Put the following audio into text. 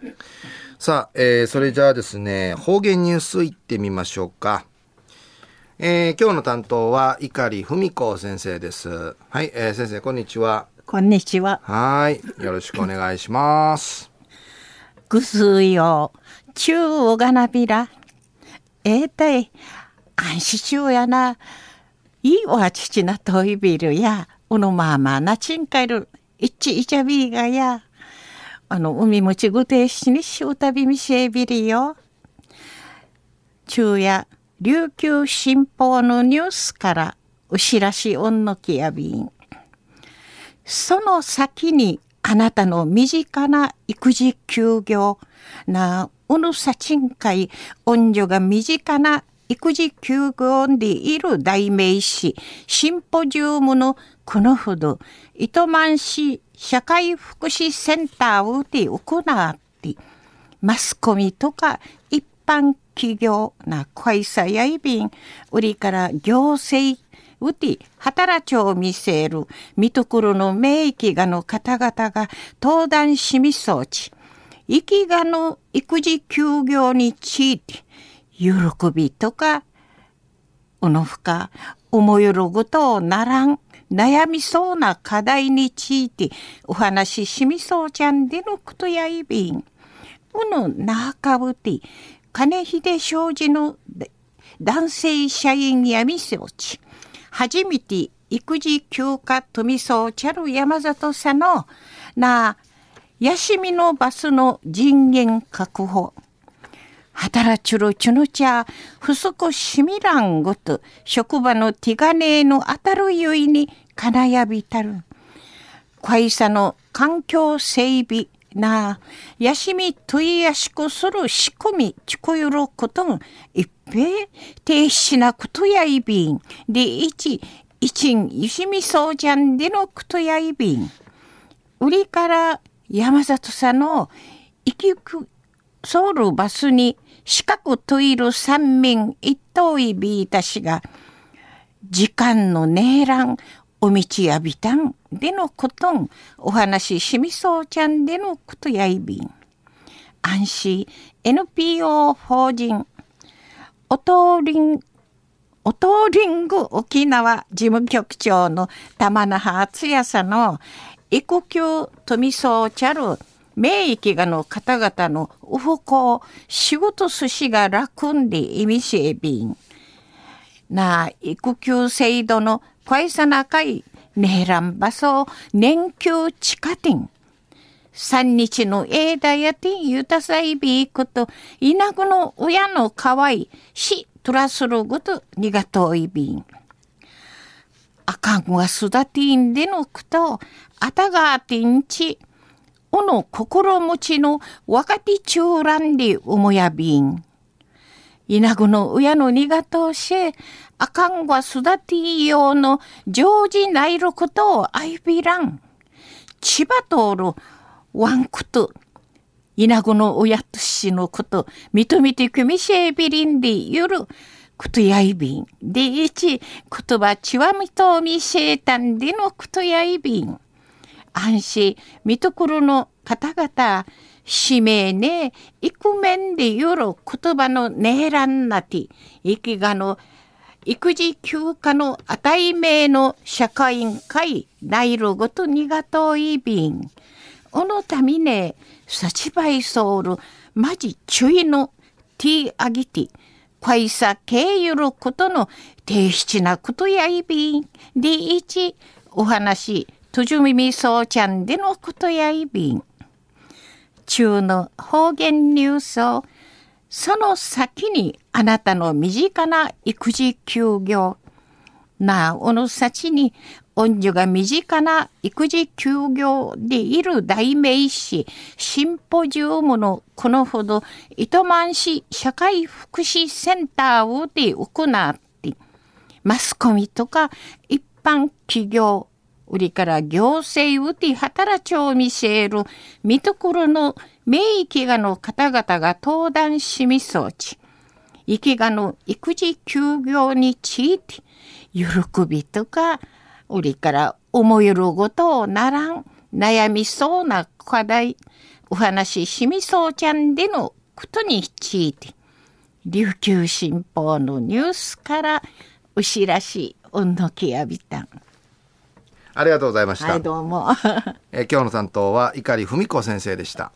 さあ、えー、それじゃあですね、方言ニュースいってみましょうか。えー、今日の担当は碇文子先生です。はい、えー、先生こんにちは。こんにちは。はい、よろしくお願いします。ぐすよ、中央がなびら。えー、たい、安心中やな。いいわ父なといびるや、おのままなちんかる、いちいちゃびがや。あの、海もちぐてしにしうたびみせびりよ。昼夜、琉球新報のニュースからうしらしおんのきやびん。その先にあなたの身近な育児休業なうぬさちんかい恩女が身近な育児休業でいる代名詞シンポジウムのこのほど糸満市社会福祉センターをで行ってマスコミとか一般企業な会社やいびん売りから行政うて働ちを見せる見ところの名域がの方々が登壇しみそうち生きがの育児休業について喜びとかおのふか思いることならん。悩みそうな課題についてお話ししみそうちゃんでのことやいびん。うのなかぶて金秀商事の男性社員やみせおち。初めて育児休暇富そうちゃる山里さんのなやしみのバスの人員確保。働ちゅるちゅぬちゃ、不足しみらんごと、職場の手金の当たるゆいにかなやびたる。会社の環境整備な、やしみといやしくする仕組み、ちこゆることん、一平、停止なことやいびん。で、一、一ん、ゆしみそうじゃんでのことやいびん。売りから山里さんの行きく、ソウルバスに四角といる三民一等いびいたしが、時間のねえらん、お道やびたんでのことん、お話ししみそうちゃんでのことやいびん。安心 NPO 法人、おとりん、おとりんぐ沖縄事務局長の玉那覇敦也さんの育休富そうちゃる名域がの方々のおふこ仕事寿司が楽んで意味しえびん。な育休制度の会社中いねらんばそう年休地下店。三日の枝やてゆたさいびいこと、いなぐの親のかわいしとらするごとにがといびん。あかんわすだてんでのくと、あたがてんち、おの心持ちの若手中蘭で思やびん。稲ぐの親のにがとし、あかんわ育てようの常時ないることをあいびらん。千葉通るワンクト。稲ぐの親としのこと、認めてくみしえびりんでゆる。ことやいびん。でいち、言葉ちわみとみせえたんでのことやいびん。安心、見ところの方々、使命ね、イクメンでよろ言葉のねえらんなて、生きがの育児休暇の値名の社会委員会、内路ごとにがといびん。おのためね、さちばいそうる、まじ注意のティーあぎて、会社経由ることの低質なことやいびん。でいち、お話、とじみみそうちゃんでのことやいびん。中の方言ニュースを、その先にあなたの身近な育児休業、なあおの先に恩女が身近な育児休業でいる代名詞、シンポジウムのこのほど糸満市社会福祉センターをで行って、マスコミとか一般企業、売りから行政うて働ちを見せる、見ところの名域がの方々が登壇しみそうち、生きがの育児休業について、喜びとか、売りから思いることをならん、悩みそうな課題、お話ししみそうちゃんでのことについて、琉球新報のニュースからお知らし、うんのきやびたん。ありがとうございました。はい、どうも。えー今日の担当は碇文子先生でした。